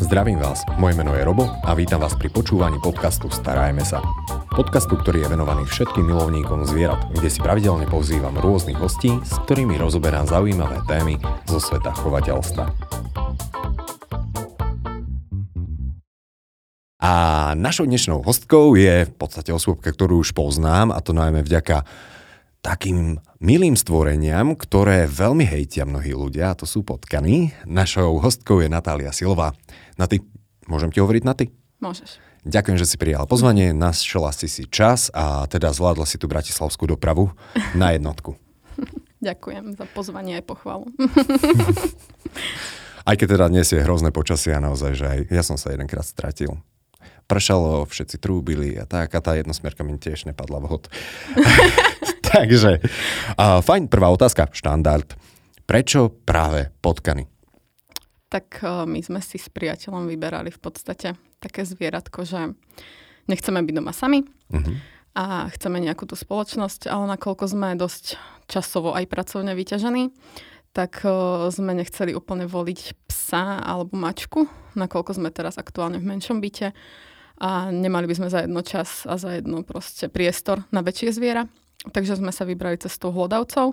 Zdravím vás, moje meno je Robo a vítam vás pri počúvaní podcastu Starajme sa. Podcastu, ktorý je venovaný všetkým milovníkom zvierat, kde si pravidelne pozývam rôznych hostí, s ktorými rozoberám zaujímavé témy zo sveta chovateľstva. A našou dnešnou hostkou je v podstate osôbka, ktorú už poznám a to najmä vďaka takým milým stvoreniam, ktoré veľmi hejtia mnohí ľudia, a to sú potkany. Našou hostkou je Natália Silová. Naty, môžem ti hovoriť Naty? Môžeš. Ďakujem, že si prijala pozvanie, našla si si čas a teda zvládla si tú bratislavskú dopravu na jednotku. Ďakujem za pozvanie aj pochvalu. aj keď teda dnes je hrozné počasie a naozaj, že aj ja som sa jedenkrát stratil. Pršalo, všetci trúbili a tak a tá jednosmerka mi tiež nepadla vhod. Takže, uh, fajn, prvá otázka, štandard. Prečo práve potkany? Tak uh, my sme si s priateľom vyberali v podstate také zvieratko, že nechceme byť doma sami uh-huh. a chceme nejakú tú spoločnosť, ale nakoľko sme dosť časovo aj pracovne vyťažení, tak uh, sme nechceli úplne voliť psa alebo mačku, nakoľko sme teraz aktuálne v menšom byte a nemali by sme za jedno čas a za jedno proste priestor na väčšie zviera. Takže sme sa vybrali cestou hlodavcov.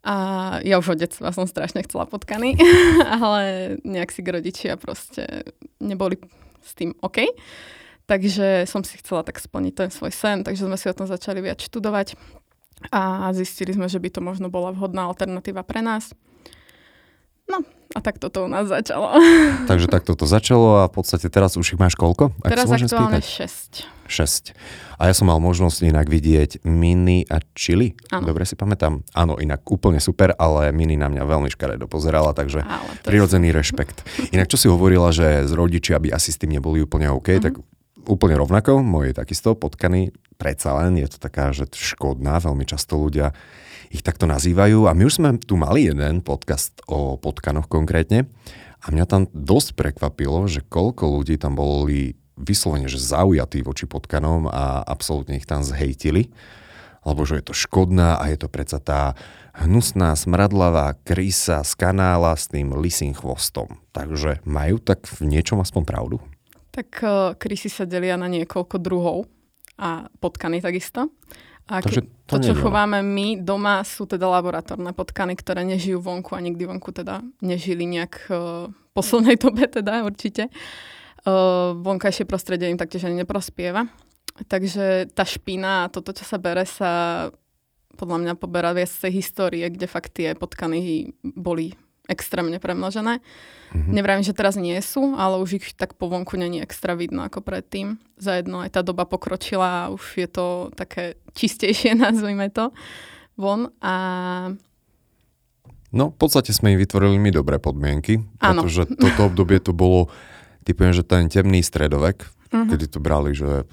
A ja už od detstva som strašne chcela potkany, ale nejak si rodičia proste neboli s tým OK. Takže som si chcela tak splniť ten svoj sen, takže sme si o tom začali viac študovať a zistili sme, že by to možno bola vhodná alternatíva pre nás. No a tak toto u nás začalo. Takže takto to začalo a v podstate teraz už ich máš koľko? Ak teraz aktuálne spýtať? 6. 6. A ja som mal možnosť inak vidieť Mini a Chili. Ano. Dobre si pamätám? Áno, inak úplne super, ale Mini na mňa veľmi škaredo pozerala, takže prirodzený je... rešpekt. Inak čo si hovorila, že z rodičia by asi s tým neboli úplne OK, mm-hmm. tak úplne rovnako, môj takisto potkaný, predsa len je to taká, že škodná, veľmi často ľudia ich takto nazývajú. A my už sme tu mali jeden podcast o potkanoch konkrétne a mňa tam dosť prekvapilo, že koľko ľudí tam boli vyslovene, že zaujatí voči potkanom a absolútne ich tam zhejtili, lebo že je to škodná a je to predsa tá hnusná, smradlavá krysa z kanála s tým lisým chvostom. Takže majú tak v niečom aspoň pravdu? Tak uh, krysy sa delia na niekoľko druhov a potkany takisto. A Takže to, to čo chováme my doma, sú teda laboratórne potkany, ktoré nežijú vonku a nikdy vonku teda nežili nejak uh, poslednej dobe teda určite. Uh, vonkajšie prostredie im taktiež ani neprospieva. Takže tá špina a toto, čo sa bere, sa podľa mňa poberá viac z tej histórie, kde fakt tie potkany boli extrémne premnožené. Mm-hmm. Nevrajím, že teraz nie sú, ale už ich tak po vonku není extra vidno ako predtým. Zajedno aj tá doba pokročila a už je to také čistejšie, nazvime to, von. A No, v podstate sme im vytvorili my dobré podmienky, ano. pretože toto obdobie to bolo, typujem, že ten temný stredovek, uh-huh. kedy to brali, že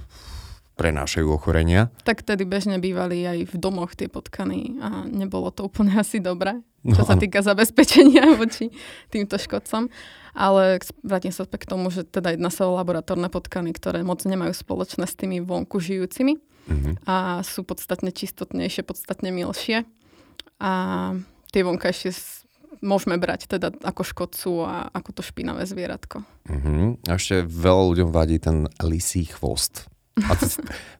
prenášajú ochorenia. Tak tedy bežne bývali aj v domoch tie potkany a nebolo to úplne asi dobré čo no, sa týka zabezpečenia voči týmto škodcom. Ale vrátim sa späť k tomu, že teda jedná sa o laboratórne potkany, ktoré moc nemajú spoločné s tými vonku žijúcimi mm-hmm. a sú podstatne čistotnejšie, podstatne milšie. A tie vonkajšie môžeme brať teda ako škodcu a ako to špinavé zvieratko. Mm-hmm. A ešte veľa ľuďom vadí ten lisý chvost. A to,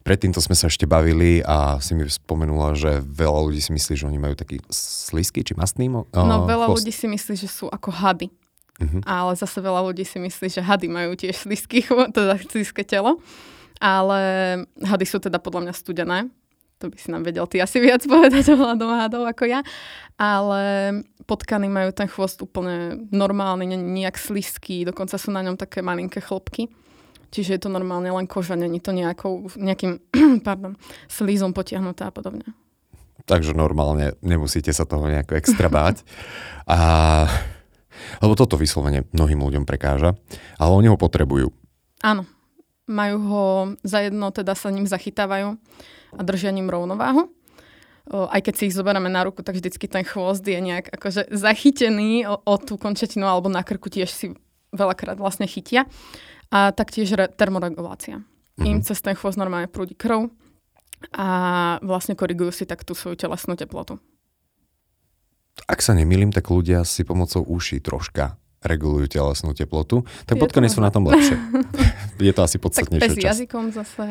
predtým to sme sa ešte bavili a si mi spomenula, že veľa ľudí si myslí, že oni majú taký slisky či mastný uh, No veľa chvost. ľudí si myslí, že sú ako hady. Uh-huh. Ale zase veľa ľudí si myslí, že hady majú tiež slisky, teda sliské telo. Ale hady sú teda podľa mňa studené. To by si nám vedel ty asi viac povedať ohľadom hadov ako ja. Ale potkany majú ten chvost úplne normálny, nejak sliský, dokonca sú na ňom také malinké chlopky. Čiže je to normálne len koža, není to nejakou, nejakým pardon, slízom potiahnutá a podobne. Takže normálne nemusíte sa toho nejako extra báť. A, lebo toto vyslovene mnohým ľuďom prekáža, ale oni ho potrebujú. Áno. Majú ho za jedno, teda sa ním zachytávajú a držia ním rovnováhu. O, aj keď si ich zoberieme na ruku, tak vždycky ten chvost je nejak akože zachytený o, o tú končetinu alebo na krku tiež si veľakrát vlastne chytia a taktiež re- termoregulácia. Mm-hmm. Im cez ten chvost normálne prúdi krv a vlastne korigujú si tak tú svoju telesnú teplotu. Ak sa nemýlim, tak ľudia si pomocou uší troška regulujú telesnú teplotu, tak potkany sú na tom lepšie. je to asi podstatnejšie. Tak s jazykom zase.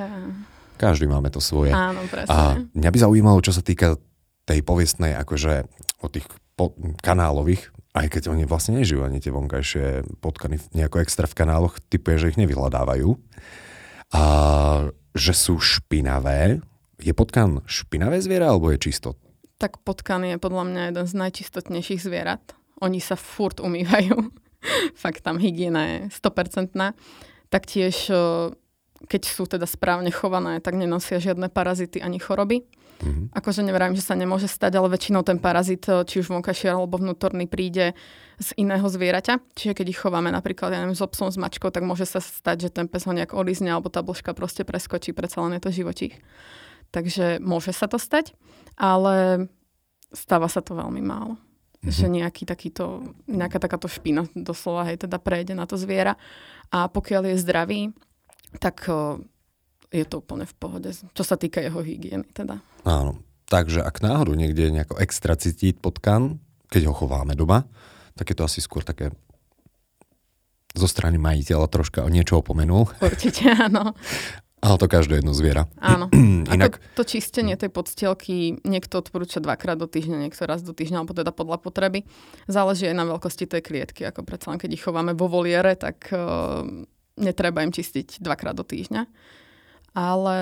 Každý máme to svoje. Áno, presne. A mňa by zaujímalo, čo sa týka tej povestnej, akože o tých po, kanálových, aj keď oni vlastne nežijú ani tie vonkajšie potkany nejako extra v kanáloch, typuje, že ich nevyhľadávajú. A že sú špinavé. Je potkan špinavé zviera, alebo je čisto? Tak potkan je podľa mňa jeden z najčistotnejších zvierat. Oni sa furt umývajú. Fakt tam hygiena je 100%. Taktiež, keď sú teda správne chované, tak nenosia žiadne parazity ani choroby. Mm-hmm. Akože neverím, že sa nemôže stať, ale väčšinou ten parazit, či už vonkajší alebo vnútorný, príde z iného zvieraťa. Čiže keď ich chováme napríklad, ja neviem, s obsom, s mačkou, tak môže sa stať, že ten pes ho nejak olizne alebo tá blžka proste preskočí, predsa len je to živočích. Takže môže sa to stať, ale stáva sa to veľmi málo. Mm-hmm. Že nejaký takýto, nejaká takáto špina doslova, hej, teda prejde na to zviera. A pokiaľ je zdravý, tak je to úplne v pohode, čo sa týka jeho hygieny teda. Áno, takže ak náhodou niekde nejako extra cítiť potkan, keď ho chováme doma, tak je to asi skôr také zo strany majiteľa troška o niečo opomenul. Určite áno. Ale to každé jedno zviera. Áno. Inak... Ako to čistenie tej podstielky niekto odporúča dvakrát do týždňa, niekto raz do týždňa, alebo teda podľa potreby. Záleží aj na veľkosti tej klietky. Ako predsa len keď ich chováme vo voliere, tak uh, netreba im čistiť dvakrát do týždňa ale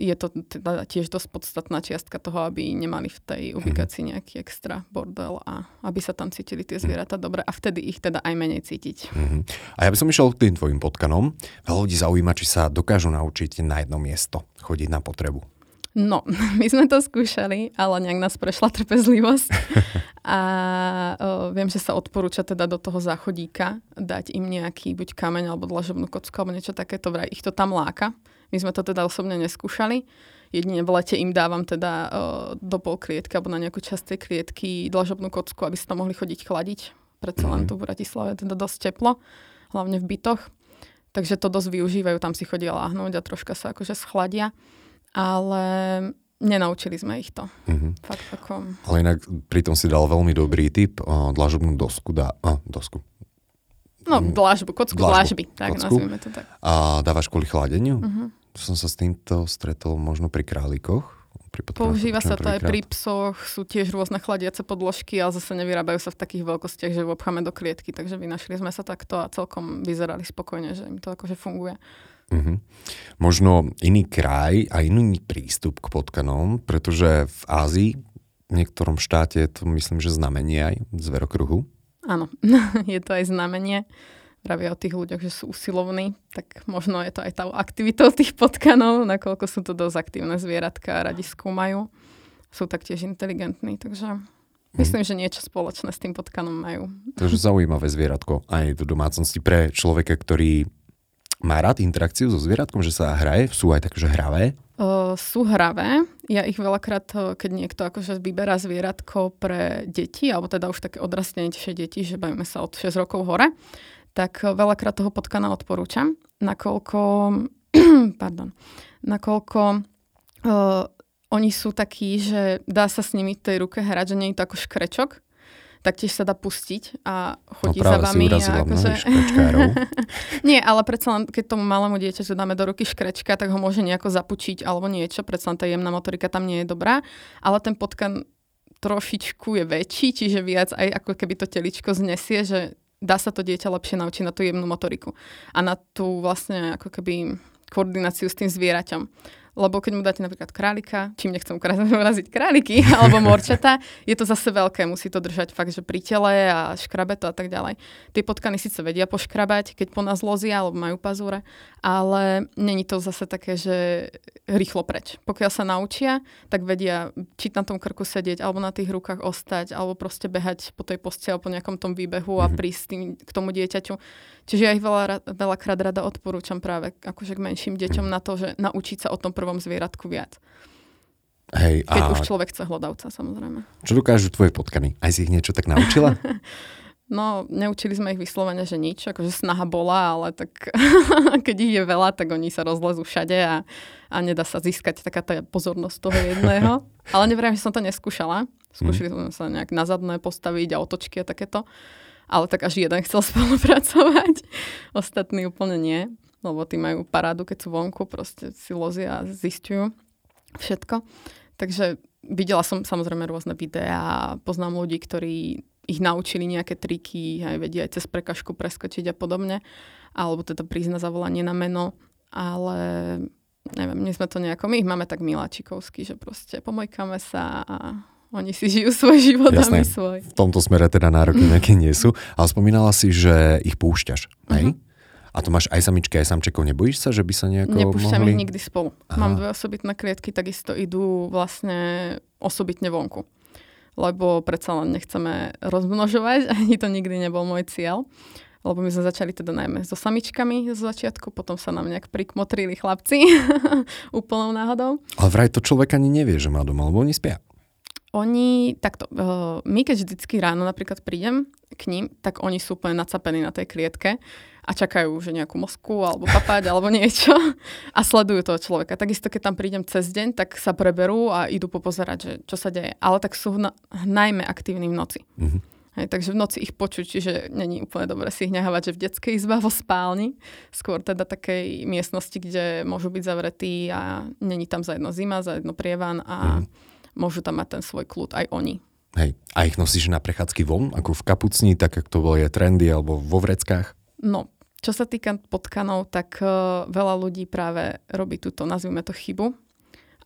je to teda tiež dosť podstatná čiastka toho, aby nemali v tej mhm. ubikácii nejaký extra bordel a aby sa tam cítili tie zvieratá dobre a vtedy ich teda aj menej cítiť. Mm-hmm. A ja by som išiel k tým tvojim potkanom. Veľa ľudí zaujíma, či sa dokážu naučiť na jedno miesto chodiť na potrebu. No, my sme to skúšali, ale nejak nás prešla trpezlivosť. A o, viem, že sa odporúča teda do toho záchodíka dať im nejaký buď kameň alebo dlažobnú kocku alebo niečo takéto, vraj ich to tam láka. My sme to teda osobne neskúšali. Jedine v lete im dávam teda do pol klietky alebo na nejakú časť tej klietky dlažobnú kocku, aby sa tam mohli chodiť chladiť. Predsa len mhm. tu v Bratislave teda dosť teplo, hlavne v bytoch. Takže to dosť využívajú, tam si chodia láhnuť a troška sa akože schladia. Ale nenaučili sme ich to. Mm-hmm. Fakt ako... Ale inak pritom si dal veľmi dobrý tip, uh, dlažobnú dosku, dá, uh, dosku, No, mm. dlážbu, kocku dlážby, tak kocku. nazvime to tak. A dávaš kvôli chladeniu? Uh-huh. Som sa s týmto stretol možno pri králikoch. Pri Používa sa to aj pri psoch, sú tiež rôzne chladiace podložky, ale zase nevyrábajú sa v takých veľkostiach, že obcháme do klietky, takže vynašli sme sa takto a celkom vyzerali spokojne, že im to akože funguje. Uh-huh. Možno iný kraj a iný prístup k potkanom, pretože v Ázii, v niektorom štáte je to myslím, že znamenie aj zverokruhu. Áno, je to aj znamenie pravia o tých ľuďoch, že sú usilovní, tak možno je to aj tou aktivitou tých potkanov, nakoľko sú to dosť aktívne zvieratka a radi skúmajú. Sú taktiež inteligentní, takže myslím, že niečo spoločné s tým potkanom majú. Takže zaujímavé zvieratko aj do domácnosti pre človeka, ktorý má rád interakciu so zvieratkom, že sa hraje, sú aj takže hravé? Sú hravé. Ja ich veľakrát, keď niekto akože vyberá zvieratko pre deti, alebo teda už také odrastenejšie deti, že bavíme sa od 6 rokov hore, tak veľakrát toho potkana odporúčam, nakoľko, pardon, nakoľko uh, oni sú takí, že dá sa s nimi v tej ruke hrať, že nie je to ako škrečok, taktiež sa dá pustiť a chodí no, za vami. Si a akože... Nie, ale predsa len, keď tomu malému dieťaťu dáme do ruky škrečka, tak ho môže nejako zapučiť alebo niečo, predsa len tá jemná motorika tam nie je dobrá, ale ten potkan trošičku je väčší, čiže viac aj ako keby to teličko znesie, že dá sa to dieťa lepšie naučiť na tú jemnú motoriku a na tú vlastne ako keby koordináciu s tým zvieraťom. Lebo keď mu dáte napríklad králika, čím nechcem uraziť králiky, alebo morčata, je to zase veľké, musí to držať fakt, že pri tele a škrabe to a tak ďalej. Tie potkany síce vedia poškrabať, keď po nás lozia alebo majú pazúre, ale není to zase také, že rýchlo preč. Pokiaľ sa naučia, tak vedia či na tom krku sedieť, alebo na tých rukách ostať, alebo proste behať po tej posteli, po nejakom tom výbehu a mhm. prísť tým, k tomu dieťaťu. Čiže ja ich veľa, veľakrát rada odporúčam práve akože k menším deťom na to, že naučiť sa o tom prvom zvieratku viac. Hej, Keď a... už človek chce hlodavca, samozrejme. Čo dokážu tvoje potkany? Aj si ich niečo tak naučila? no, neučili sme ich vyslovene, že nič, akože snaha bola, ale tak keď ich je veľa, tak oni sa rozlezú všade a, a nedá sa získať taká tá pozornosť toho jedného. ale neverím, že som to neskúšala. Skúšali mm. sme sa nejak na zadné postaviť a otočky a takéto ale tak až jeden chcel spolupracovať. Ostatní úplne nie, lebo tí majú parádu, keď sú vonku, proste si lozia a zistujú všetko. Takže videla som samozrejme rôzne videá, poznám ľudí, ktorí ich naučili nejaké triky, aj vedia aj cez prekažku preskočiť a podobne, alebo teda prísť na zavolanie na meno, ale neviem, my sme to nejako, my ich máme tak miláčikovsky, že proste pomojkame sa a oni si žijú svoj život Jasné. a my svoj. V tomto smere teda nároky nejaké nie sú, ale spomínala si, že ich púšťaš, hej? Uh-huh. A to máš aj samičky, aj samčekov. Nebojíš sa, že by sa nejako Nepúšťam mohli... ich nikdy spolu. Aha. Mám dve osobitné klietky, takisto idú vlastne osobitne vonku lebo predsa len nechceme rozmnožovať, ani to nikdy nebol môj cieľ. Lebo my sme začali teda najmä so samičkami z začiatku, potom sa nám nejak prikmotrili chlapci úplnou náhodou. Ale vraj to človek ani nevie, že má doma, lebo oni spia. Oni, takto, uh, my keď vždycky ráno napríklad prídem k ním, tak oni sú úplne nacapení na tej klietke a čakajú, že nejakú mosku alebo papať alebo niečo a sledujú toho človeka. Takisto, keď tam prídem cez deň, tak sa preberú a idú popozerať, že čo sa deje. Ale tak sú na, najmä aktívni v noci. Mm-hmm. Hej, takže v noci ich počuť, čiže není úplne dobre si ich nehávať, že v detskej izbe vo spálni, skôr teda takej miestnosti, kde môžu byť zavretí a není tam za jedno zima, za jedno prievan a mm. môžu tam mať ten svoj kľud aj oni. Hej, a ich nosíš na prechádzky von, ako v kapucni, tak ako to bolo je trendy, alebo vo vreckách? No, čo sa týka potkanov, tak uh, veľa ľudí práve robí túto, nazvime to chybu.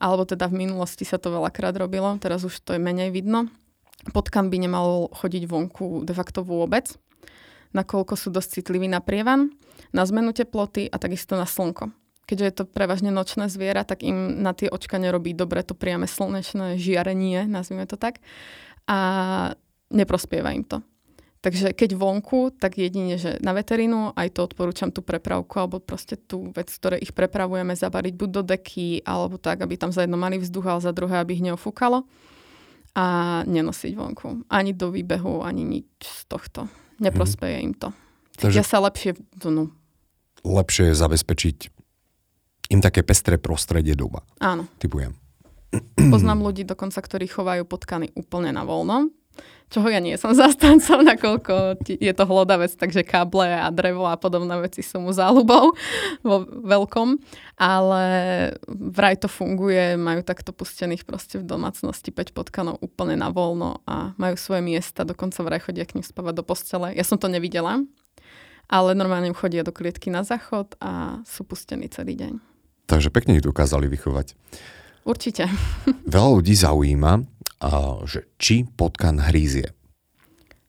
Alebo teda v minulosti sa to veľakrát robilo, teraz už to je menej vidno. Potkan by nemal chodiť vonku de facto vôbec, nakoľko sú dosť citliví na prievan, na zmenu teploty a takisto na slnko. Keďže je to prevažne nočné zviera, tak im na tie očka nerobí dobre to priame slnečné žiarenie, nazvime to tak. A neprospieva im to. Takže keď vonku, tak jedine, že na veterinu, aj to odporúčam tú prepravku, alebo proste tú vec, ktoré ich prepravujeme, zabariť buď do deky, alebo tak, aby tam za jedno mali vzduch, ale za druhé, aby ich neofúkalo. A nenosiť vonku. Ani do výbehu, ani nič z tohto. Neprospeje mm. im to. Cítia Takže sa lepšie dnu. Lepšie je zabezpečiť im také pestré prostredie doma. Áno. Typujem. Poznám ľudí dokonca, ktorí chovajú potkany úplne na voľnom čoho ja nie som zastancom, nakoľko je to hlodavec, takže káble a drevo a podobné veci sú mu záľubou vo veľkom, ale vraj to funguje, majú takto pustených proste v domácnosti 5 potkanov úplne na voľno a majú svoje miesta, dokonca vraj chodia k ním spávať do postele. Ja som to nevidela, ale normálne chodia do klietky na záchod a sú pustení celý deň. Takže pekne ich dokázali vychovať. Určite. Veľa ľudí zaujíma, že či potkan hrízie.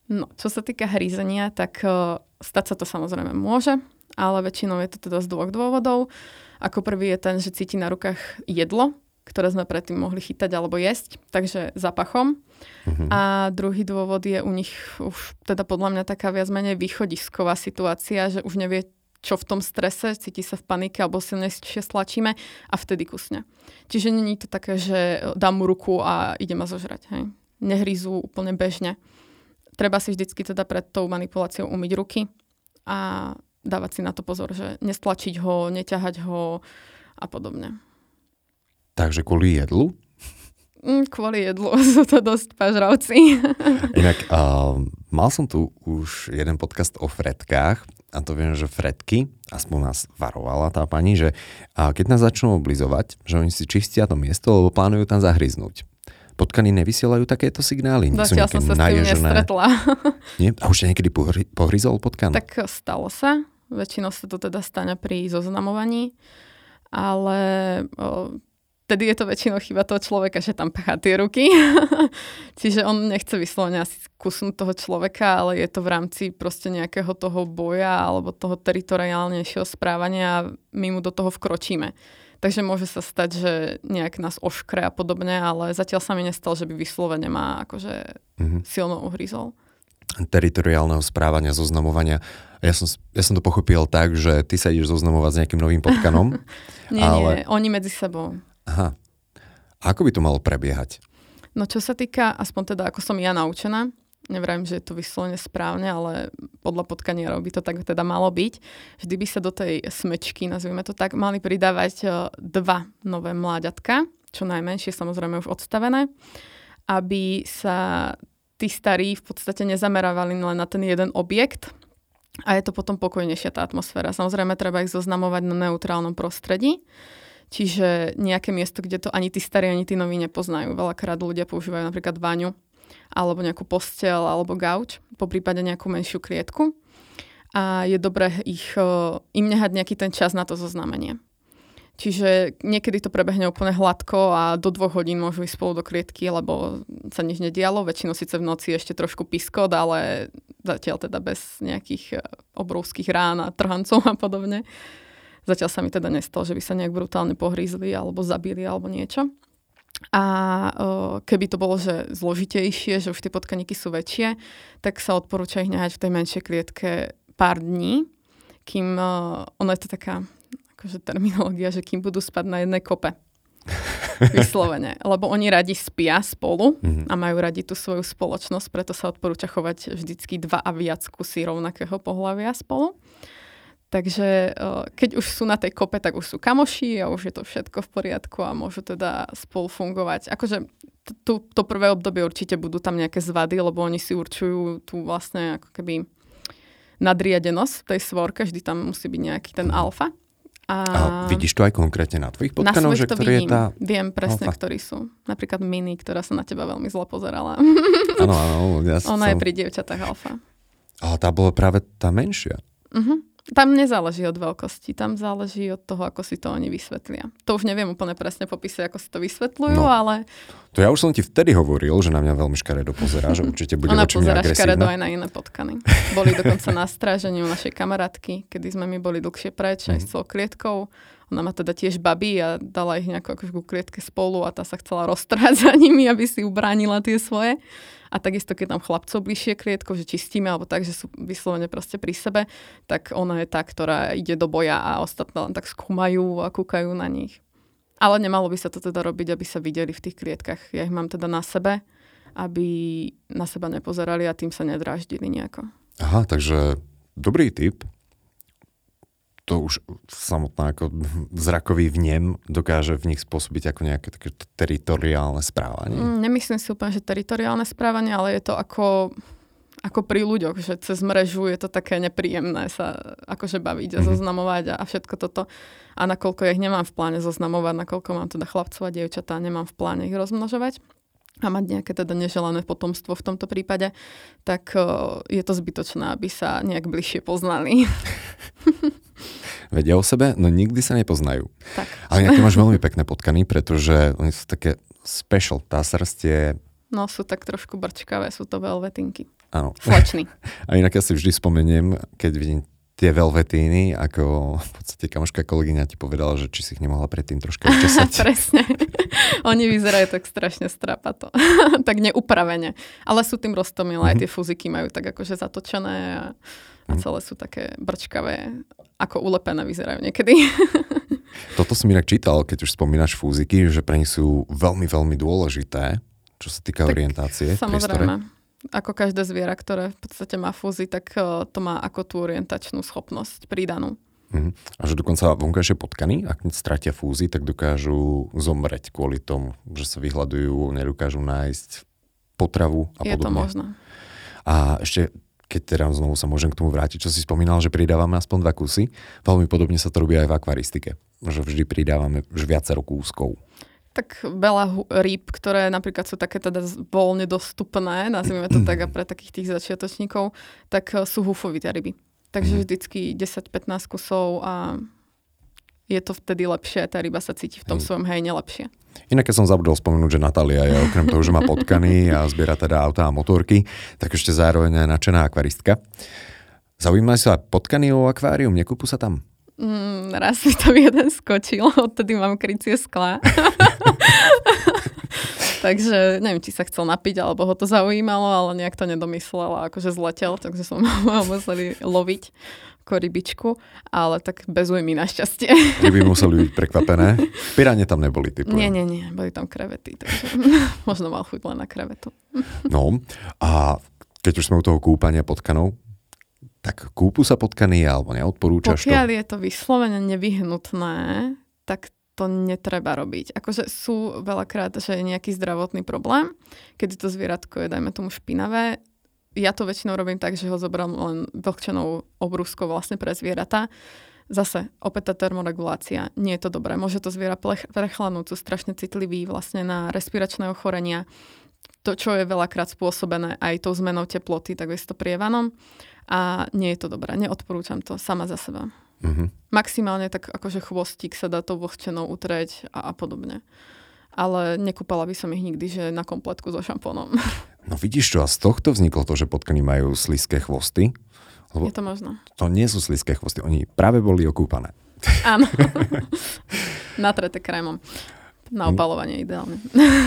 No, čo sa týka hrízenia, tak uh, stať sa to samozrejme môže, ale väčšinou je to teda z dvoch dôvodov. Ako prvý je ten, že cíti na rukách jedlo, ktoré sme predtým mohli chytať alebo jesť, takže zapachom. Uh-huh. A druhý dôvod je u nich už teda podľa mňa taká viac menej východisková situácia, že už nevie, čo v tom strese, cíti sa v panike alebo silnejšie stlačíme a vtedy kusne. Čiže není to také, že dám mu ruku a ide ma zožrať. Hej. Nehryzú úplne bežne. Treba si vždycky teda pred tou manipuláciou umyť ruky a dávať si na to pozor, že nestlačiť ho, neťahať ho a podobne. Takže kvôli jedlu? Mm, kvôli jedlu sú to dosť pažravci. Inak uh, mal som tu už jeden podcast o fretkách a to viem, že Fredky, aspoň nás varovala tá pani, že keď nás začnú oblizovať, že oni si čistia to miesto, lebo plánujú tam zahryznúť. Potkany nevysielajú takéto signály? Zatiaľ som sa naježené. s tým nestretla. Nie? A už niekedy pohry, pohryzol potkan? Tak stalo sa. Väčšinou sa to teda stane pri zoznamovaní. Ale o, vtedy je to väčšinou chyba toho človeka, že tam pachá tie ruky. Čiže on nechce vyslovene asi kusnúť toho človeka, ale je to v rámci proste nejakého toho boja alebo toho teritoriálnejšieho správania a my mu do toho vkročíme. Takže môže sa stať, že nejak nás oškre a podobne, ale zatiaľ sa mi nestalo, že by vyslovene ma akože mm-hmm. silno uhryzol teritoriálneho správania, zoznamovania. Ja som, ja som to pochopil tak, že ty sa ideš zoznamovať s nejakým novým potkanom. nie, ale... nie, oni medzi sebou. Aha. A ako by to malo prebiehať? No čo sa týka, aspoň teda ako som ja naučená, nevrajím, že je to vyslovene správne, ale podľa potkanierov by to tak teda malo byť. Vždy by sa do tej smečky, nazvime to tak, mali pridávať e, dva nové mláďatka, čo najmenšie samozrejme už odstavené, aby sa tí starí v podstate nezamerávali len na ten jeden objekt a je to potom pokojnejšia tá atmosféra. Samozrejme, treba ich zoznamovať na neutrálnom prostredí, čiže nejaké miesto, kde to ani tí starí, ani tí noví nepoznajú. Veľakrát ľudia používajú napríklad váňu, alebo nejakú postel, alebo gauč, po prípade nejakú menšiu klietku. A je dobré ich, im nehať nejaký ten čas na to zoznamenie. Čiže niekedy to prebehne úplne hladko a do dvoch hodín môžu ísť spolu do klietky, lebo sa nič nedialo. Väčšinou síce v noci ešte trošku piskot, ale zatiaľ teda bez nejakých e, obrovských rán a trhancov a podobne. Zatiaľ sa mi teda nestalo, že by sa nejak brutálne pohrízli alebo zabili alebo niečo. A keby to bolo že zložitejšie, že už tie potkaníky sú väčšie, tak sa odporúča ich nehať v tej menšej klietke pár dní, kým o, ono je to taká akože terminológia, že kým budú spať na jednej kope. Vyslovene. Lebo oni radi spia spolu mm-hmm. a majú radi tú svoju spoločnosť, preto sa odporúča chovať vždycky dva a viac kusy rovnakého pohľavia spolu. Takže keď už sú na tej kope, tak už sú kamoši a už je to všetko v poriadku a môžu teda spolu fungovať. Akože to, to prvé obdobie určite budú tam nejaké zvady, lebo oni si určujú tú vlastne ako keby nadriadenosť tej svorke, vždy tam musí byť nejaký ten mhm. alfa. A, a vidíš to aj konkrétne na tvojich potkanoch, že to ktorý vidím. je tá... Viem presne, alfa. ktorí sú. Napríklad Mini, ktorá sa na teba veľmi zle pozerala. Áno, áno. Ja Ona som... je pri dievčatách alfa. Ale tá bola práve tá menšia. Uh-huh. Tam nezáleží od veľkosti, tam záleží od toho, ako si to oni vysvetlia. To už neviem úplne presne popísať, ako si to vysvetľujú, no. ale... To ja už som ti vtedy hovoril, že na mňa veľmi škaredo pozerá, že určite bude Ona pozerá škaredo aj na iné potkany. Boli dokonca na strážení u našej kamarátky, kedy sme my boli dlhšie preč aj s mhm. celou klietkou. Ona má teda tiež baby a dala ich nejako akože ku klietke spolu a tá sa chcela roztrhať za nimi, aby si ubránila tie svoje. A takisto, keď tam chlapcov bližšie klietko, že čistíme, alebo tak, že sú vyslovene proste pri sebe, tak ona je tá, ktorá ide do boja a ostatné len tak skúmajú a kúkajú na nich. Ale nemalo by sa to teda robiť, aby sa videli v tých klietkach. Ja ich mám teda na sebe, aby na seba nepozerali a tým sa nedráždili nejako. Aha, takže dobrý tip to už samotná ako zrakový vnem dokáže v nich spôsobiť ako nejaké také teritoriálne správanie? Mm, nemyslím si úplne, že teritoriálne správanie, ale je to ako, ako pri ľuďoch, že cez mrežu je to také nepríjemné sa akože baviť a mm-hmm. zoznamovať a, a všetko toto. A nakoľko ich nemám v pláne zoznamovať, nakoľko mám teda chlapcov a dievčatá, nemám v pláne ich rozmnožovať, a mať nejaké teda neželané potomstvo v tomto prípade, tak uh, je to zbytočné, aby sa nejak bližšie poznali. Vedia o sebe, no nikdy sa nepoznajú. Tak. Ale nejaké máš veľmi pekné potkany, pretože oni sú také special. Tá srst je... No sú tak trošku brčkavé, sú to velvetinky. Áno. Slečný. A inak ja si vždy spomeniem, keď vidím tie velvetíny, ako v podstate kamoška kolegyňa ti povedala, že či si ich nemohla predtým troška učesať. Presne. Oni vyzerajú tak strašne strapato. tak neupravene. Ale sú tým roztomilé, mm-hmm. aj tie fuziky majú tak akože zatočené a, a mhm. celé sú také brčkavé, ako ulepené vyzerajú niekedy. Toto som inak čítal, keď už spomínaš fúziky, že pre nich sú veľmi, veľmi dôležité, čo sa týka tak, orientácie. Samozrejme. Priestore ako každé zviera, ktoré v podstate má fúzy, tak uh, to má ako tú orientačnú schopnosť pridanú. Mm. A že dokonca vonkajšie potkany, ak stratia fúzy, tak dokážu zomreť kvôli tomu, že sa vyhľadujú, nedokážu nájsť potravu a Je podobne. Je to možné. A ešte keď teda znovu sa môžem k tomu vrátiť, čo si spomínal, že pridávame aspoň dva kusy. Veľmi podobne sa to robí aj v akvaristike. Že vždy pridávame viacero kúskov tak veľa rýb, ktoré napríklad sú také teda voľne dostupné, nazvime to tak a pre takých tých začiatočníkov, tak eh, sú hufovité ryby. Takže mhm. vždycky 10-15 kusov a je to vtedy lepšie, tá ryba sa cíti v tom svojom hejne lepšie. Inak keď som zabudol spomenúť, že Natália je okrem toho, že má potkany a zbiera teda autá a motorky, tak ešte zároveň aj nadšená akvaristka. Zaujímajú sa potkany o akvárium, nekúpu sa tam? Mm, raz mi tam jeden skočil, odtedy mám krycie skla. takže neviem, či sa chcel napiť, alebo ho to zaujímalo, ale nejak to nedomyslel a akože zletel, takže som ho museli loviť ako rybičku, ale tak bez ujmy našťastie. Ryby museli byť prekvapené. Pirane tam neboli, typu. Nie, nie, nie, boli tam krevety, takže možno mal chuť len na krevetu. no a keď už sme u toho kúpania potkanov, tak kúpu sa potkany alebo neodporúčaš Pokiaľ to? je to vyslovene nevyhnutné, tak to netreba robiť. Akože sú veľakrát, že je nejaký zdravotný problém, kedy to zvieratko je, dajme tomu, špinavé. Ja to väčšinou robím tak, že ho zobrám len vlhčenou obrúskou vlastne pre zvieratá. Zase, opäť tá termoregulácia, nie je to dobré. Môže to zviera prechladnúť, sú strašne citlivý vlastne na respiračné ochorenia. To, čo je veľakrát spôsobené aj tou zmenou teploty, tak je to prievanom. A nie je to dobré, neodporúčam to sama za seba. Mm-hmm. Maximálne tak akože chvostík sa dá to vlhčenou utrieť a, a podobne. Ale nekúpala by som ich nikdy, že na kompletku so šampónom. No vidíš čo, a z tohto vzniklo to, že potkany majú slízke chvosty? Lebo Je to možno. To nie sú slízke chvosty, oni práve boli okúpané. Áno. Natreté krémom. Na opalovanie ideálne.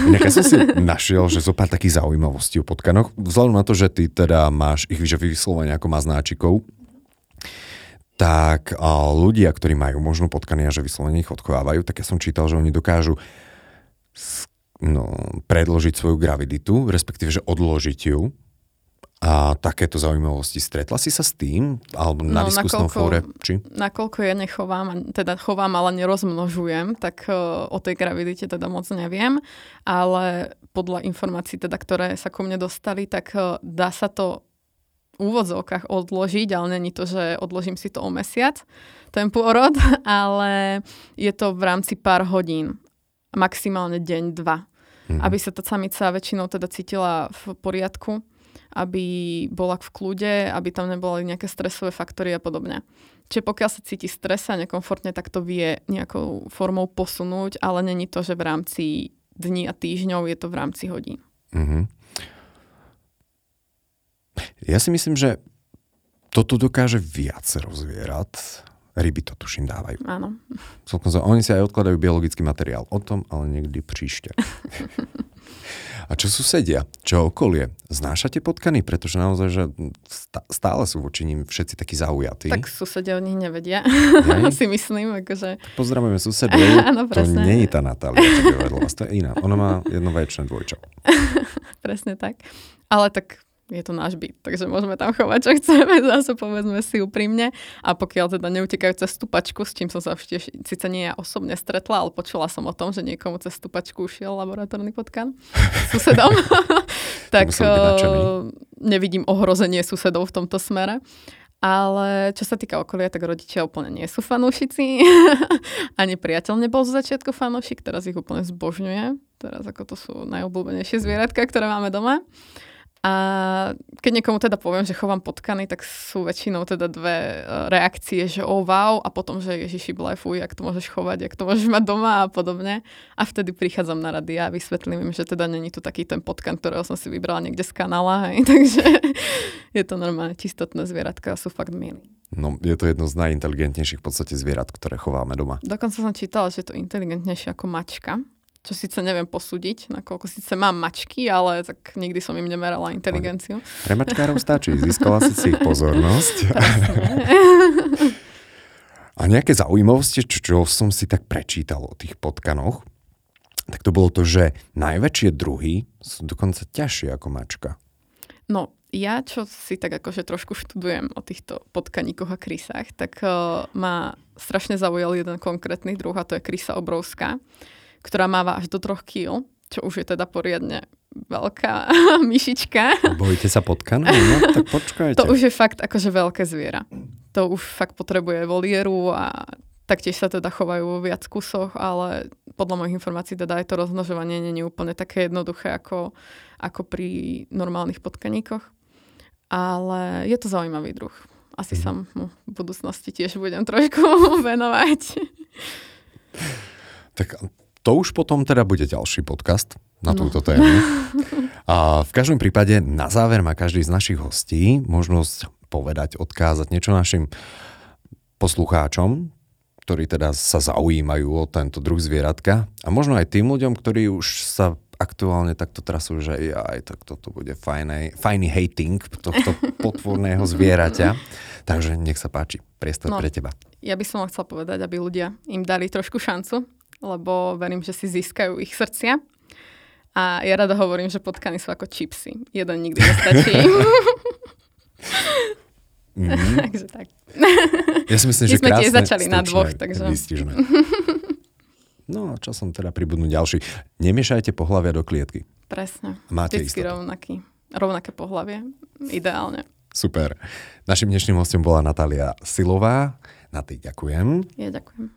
Inak ja som si našiel, že zo pár takých zaujímavostí o potkanoch. Vzhľadom na to, že ty teda máš ich že vyslovene ako maznáčikov, tak ľudia, ktorí majú možno potkany a že vyslovene ich odchovávajú, tak ja som čítal, že oni dokážu no, predložiť svoju graviditu, respektíve, že odložiť ju. A takéto zaujímavosti. Stretla si sa s tým? Alebo na no, diskusnom nakoľko, fóre? Či? Nakoľko ja nechovám, teda chovám, ale nerozmnožujem, tak uh, o tej gravidite teda moc neviem. Ale podľa informácií, teda, ktoré sa ku mne dostali, tak uh, dá sa to úvodzovkách odložiť, ale není to, že odložím si to o mesiac, ten pôrod, ale je to v rámci pár hodín, maximálne deň, dva. Mm-hmm. Aby sa tá samica väčšinou teda cítila v poriadku, aby bola v kľude, aby tam neboli nejaké stresové faktory a podobne. Čiže pokiaľ sa cíti stres a nekomfortne, tak to vie nejakou formou posunúť, ale není to, že v rámci dní a týždňov, je to v rámci hodín. Mm-hmm. Ja si myslím, že toto dokáže viacero zvierat. Ryby to tuším dávajú. Áno. Celkom za, oni si aj odkladajú biologický materiál. O tom ale niekdy príšte. A čo susedia? Čo okolie? Znášate potkany? Pretože naozaj, že stále sú voči ním všetci takí zaujatí. Tak susedia o nich nevedia. si myslím. Akože... Pozdravujeme susedov. Áno, to nie je tá Natália, čo vás. To je iná. Ona má jedno väčšie dvojčo. presne tak. Ale tak je to náš byt, takže môžeme tam chovať, čo chceme, zase povedzme si úprimne. A pokiaľ teda neutekajú cez stupačku, s čím som sa ešte síce nie ja osobne stretla, ale počula som o tom, že niekomu cez stupačku ušiel laboratórny potkan susedom, tak uh, nevidím ohrozenie susedov v tomto smere. Ale čo sa týka okolia, tak rodičia úplne nie sú fanúšici. Ani priateľ nebol z začiatku fanúšik, teraz ich úplne zbožňuje. Teraz ako to sú najobľúbenejšie zvieratka, ktoré máme doma. A keď niekomu teda poviem, že chovám potkany, tak sú väčšinou teda dve e, reakcie, že oh wow, a potom, že ježiši blefuj, jak to môžeš chovať, jak to môžeš mať doma a podobne. A vtedy prichádzam na rady a vysvetlím im, že teda není tu taký ten potkan, ktorého som si vybrala niekde z kanála, hej. takže je to normálne čistotné zvieratka a sú fakt milí. No, je to jedno z najinteligentnejších v podstate zvierat, ktoré chováme doma. Dokonca som čítala, že je to inteligentnejšie ako mačka čo síce neviem posúdiť, nakoľko síce mám mačky, ale tak nikdy som im nemerala inteligenciu. Pre mačkárov stačí, získala si si ich pozornosť. A nejaké zaujímavosti, čo, čo som si tak prečítal o tých potkanoch, tak to bolo to, že najväčšie druhy sú dokonca ťažšie ako mačka. No, ja čo si tak akože trošku študujem o týchto potkaníkoch a krysách, tak uh, ma strašne zaujal jeden konkrétny druh a to je krysa obrovská ktorá máva až do 3 kg, čo už je teda poriadne veľká myšička. Bojíte sa potkanov? No, tak počkajte. To už je fakt akože veľké zviera. To už fakt potrebuje volieru a taktiež sa teda chovajú vo viac kusoch, ale podľa mojich informácií teda aj to rozmnožovanie nie je úplne také jednoduché ako, ako pri normálnych potkaníkoch. Ale je to zaujímavý druh. Asi mm. sa mu v budúcnosti tiež budem trošku venovať. Tak to už potom teda bude ďalší podcast na no. túto tému. A v každom prípade na záver má každý z našich hostí možnosť povedať, odkázať niečo našim poslucháčom, ktorí teda sa zaujímajú o tento druh zvieratka a možno aj tým ľuďom, ktorí už sa aktuálne takto trasú, že aj tak toto bude fajný, fajný hating tohto potvorného zvieraťa. Takže nech sa páči, priestor no, pre teba. Ja by som chcela povedať, aby ľudia im dali trošku šancu, lebo verím, že si získajú ich srdcia. A ja rada hovorím, že potkany sú ako čipsy. Jeden nikdy nestačí. mm. takže tak. Ja si myslím, My že sme tiež začali na dvoch, takže... No a časom teda pribudnú ďalší. Nemiešajte pohľavia do klietky. Presne. Máte Vždycky rovnaký. Rovnaké pohľavie. Ideálne. Super. Našim dnešným hostom bola Natália Silová. Na tej ďakujem. Ja ďakujem.